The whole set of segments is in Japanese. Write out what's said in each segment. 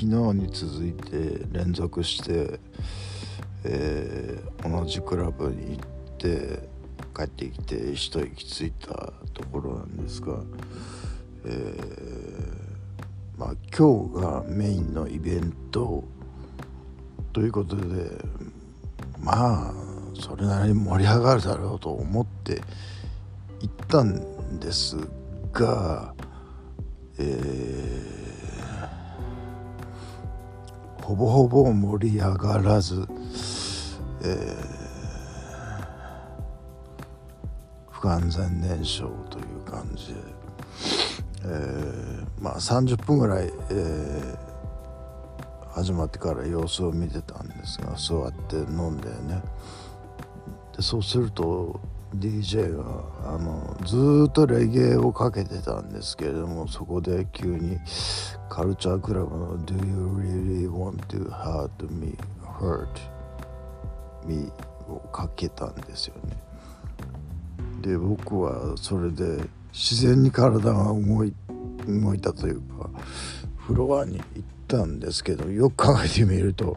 昨日に続いて連続して、えー、同じクラブに行って帰ってきて一息ついたところなんですが、えー、まあ、今日がメインのイベントということでまあそれなりに盛り上がるだろうと思って行ったんですが、えー、ほぼほぼ盛り上がらず、えー、不完全燃焼という感じ。で、えー、まあ30分ぐらい、えー、始まってから様子を見てたんですが座って飲んでね。でそうすると DJ があのずっとレゲエをかけてたんですけれどもそこで急にカルチャークラブの「Do you really want to hurt me hurt me」をかけたんですよね。で僕はそれで自然に体が動い動いたというかフロアに行ったんですけどよく考えてみると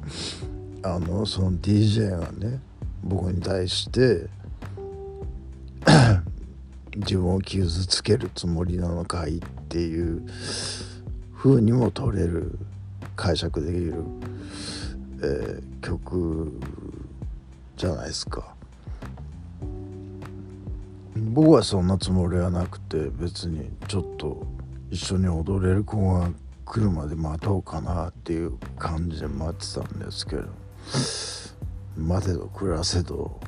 あのその DJ がね僕に対して自分を傷つけるつもりなのかいっていう風にも取れる解釈できる、えー、曲じゃないですか。僕はそんなつもりはなくて別にちょっと一緒に踊れる子が来るまで待とうかなっていう感じで待ってたんですけど待てど暮らせど、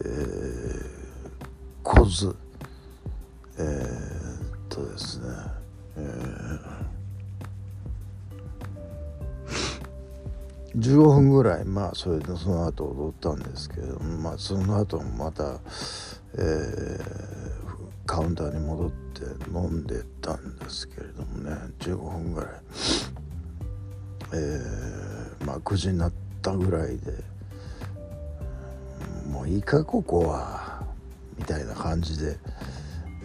えー、来ずえー、っとですね、えー、15分ぐらいまあそれでその後踊ったんですけどもまあその後もまた、えー、カウンターに戻って飲んでたんですけれどもね。15分ぐらい、えー、まあ9時になったぐらいでもういいかここは。みたいな感じで。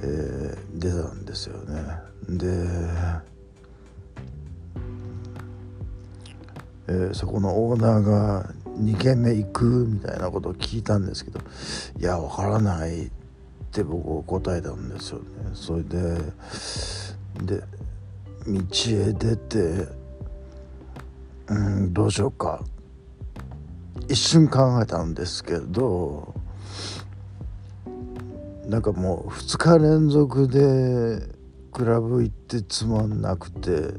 えー、出たんですよね。で、えー、そこのオーナーが2軒目行くみたいなことを聞いたんですけどいやわからないって僕答えたんですよね。それでで道へ出てうんどうしようか。一瞬考えたんですけどなんかもう2日連続でクラブ行ってつまんなくて。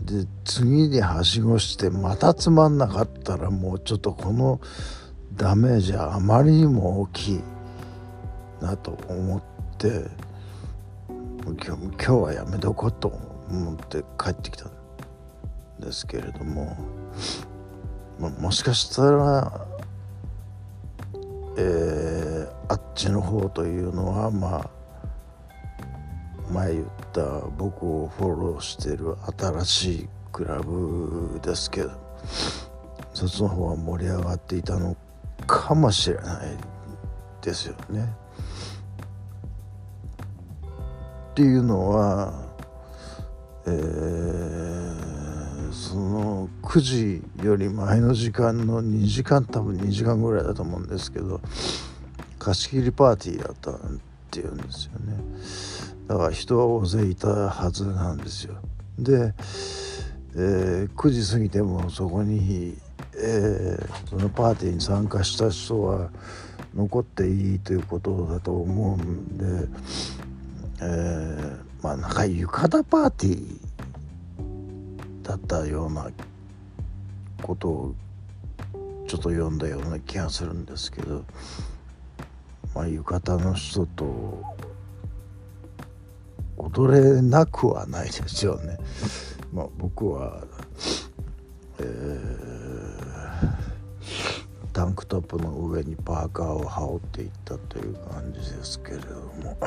で次にはしごしてまたつまんなかったらもうちょっとこのダメージあまりにも大きいなと思って。今日はやめとこうと思って帰ってきたんですけれども、まもしかしたらえーちの方というのはまあ前言った僕をフォローしてる新しいクラブですけどそっちの方は盛り上がっていたのかもしれないですよね。っていうのは、えー、その9時より前の時間の2時間多分2時間ぐらいだと思うんですけど貸し切りパーティーだったっていうんですよね。だから人は大勢いたはずなんですよ。で、えー、9時過ぎてもそこに、えー、そのパーティーに参加した人は残っていいということだと思うんで、えー、まあなんか浴衣パーティーだったようなことをちょっと読んだような気がするんですけどまあ、浴衣の人と踊れなくはないですよね。まあ、僕は、えー、タンクトップの上にパーカーを羽織っていったという感じですけれども。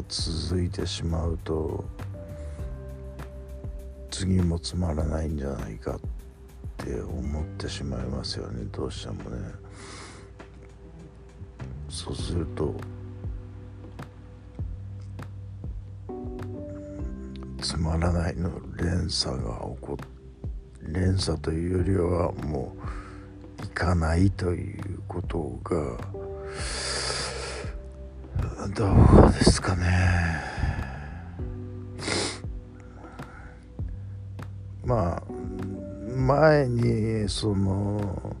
が続いてしまうと次もつまらないんじゃないかって思ってしまいますよね。どうしてもね。そうするとつまらないの連鎖が起こ連鎖というよりはもう行かないということがどうですかね。まあ前にその、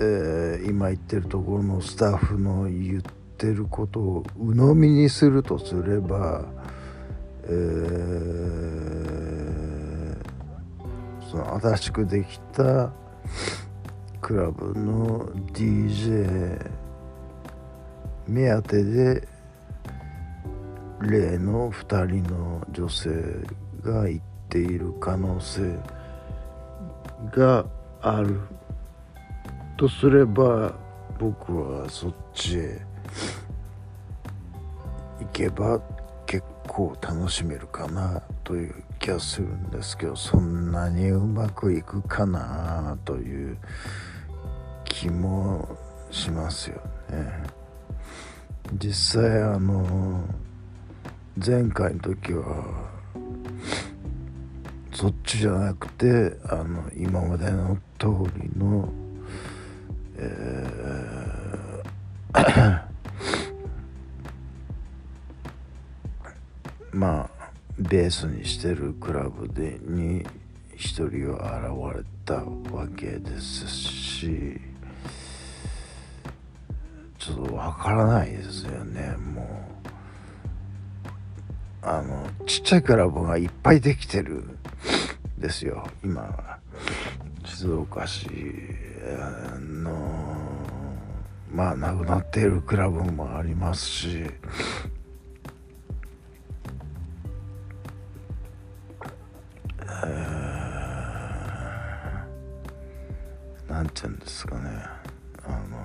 えー、今言ってるところのスタッフの言ってることを鵜呑みにするとすれば、えー、その新しくできたクラブの DJ 目当てで例の2人の女性が行っている可能性があるとすれば僕はそっちへ行けば結構楽しめるかなという気がするんですけどそんなにうまくいくかなという気もしますよね。実際あの前回の時はそっちじゃなくてあの今までの通りの、えー、まあベースにしてるクラブでに一人は現れたわけですし。ちょっとわからないですよね。もう。あのちっちゃいクラブがいっぱいできてるですよ。今は。静岡市のまあなくなっているクラブもありますし。なんて言うんですかね。あの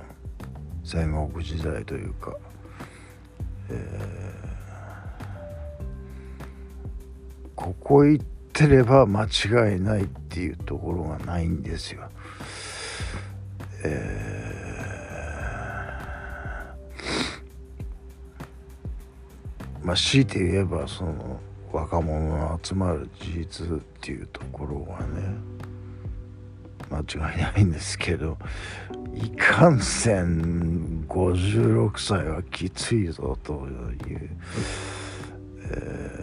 戦国時代というか、えー、ここ行ってれば間違いないっていうところがないんですよ。えー、まあ強いて言えばその若者の集まる事実っていうところはね間違いないんですけどいかんせん56歳はきついぞという、え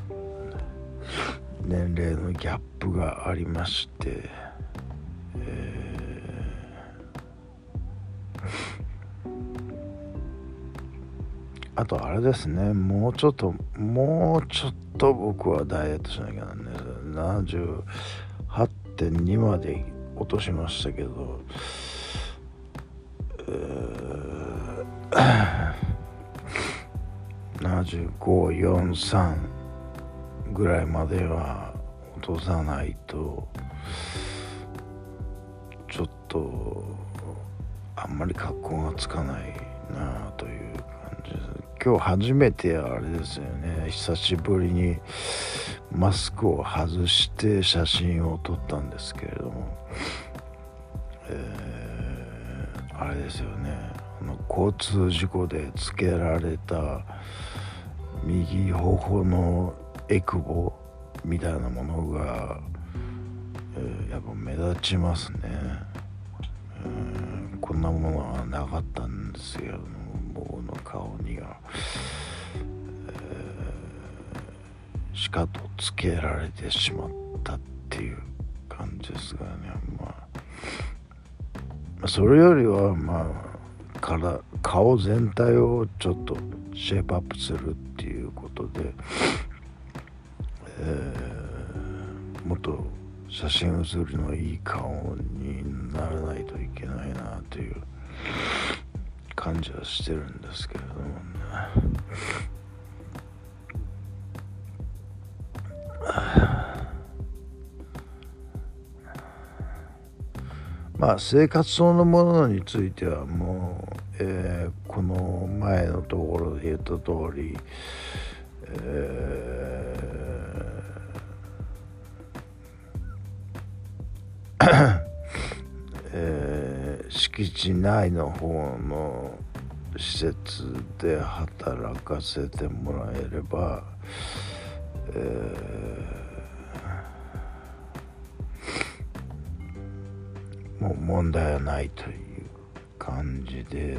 ー、年齢のギャップがありまして、えー、あとあれですねもうちょっともうちょっと僕はダイエットしなきゃなんね78.2まで落としましたけど、7543ぐらいまでは落とさないとちょっとあんまり格好がつかないなという。今日初めてあれですよね。久しぶりにマスクを外して写真を撮ったんですけれども、えー、あれですよね。あの交通事故でつけられた右頬のエクボみたいなものが、えー、やっぱ目立ちますね、えー、こんなものはなかったんですよ僕の顔には。しかとつけられてしまったっていう感じですがねまあそれよりはまあから顔全体をちょっとシェイプアップするっていうことで、えー、もっと写真写りのいい顔にならないといけないなという感じはしてるんですけれどもね。まあ生活そのものについてはもう、えー、この前のところで言った通り、えー敷地内の方の施設で働かせてもらえれば、えー、もう問題はないという感じで、え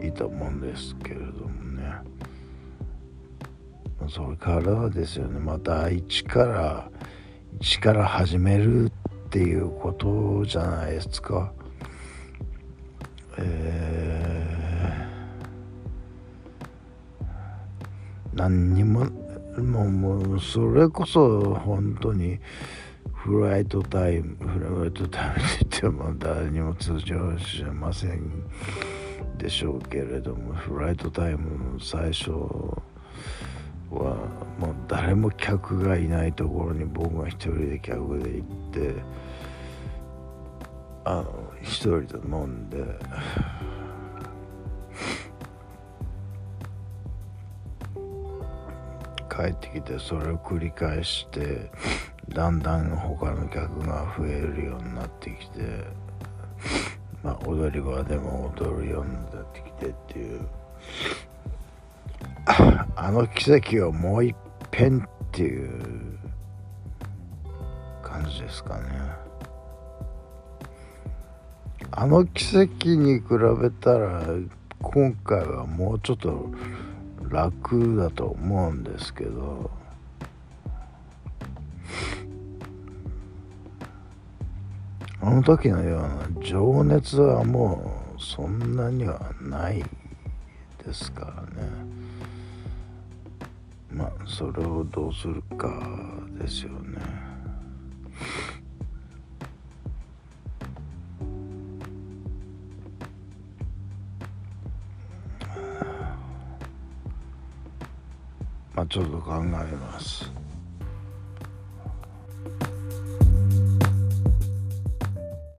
ー、いいと思うんですけれどもね。それからはですよね。また一から一から始めるっていうことじゃないですか。えー、何にももうもうそれこそ本当にフライトタイムフライトタイムって言っても誰にも通常しませんでしょうけれどもフライトタイムの最初はもう誰も客がいないところに僕が一人で客で行ってあの一人で飲んで帰ってきてそれを繰り返してだんだん他の客が増えるようになってきてまあ踊り場でも踊るようになってきてっていう。あの奇跡をもう一遍っていう感じですかねあの奇跡に比べたら今回はもうちょっと楽だと思うんですけどあの時のような情熱はもうそんなにはないですからね。それをどうするかですよね。まあちょっと考えます。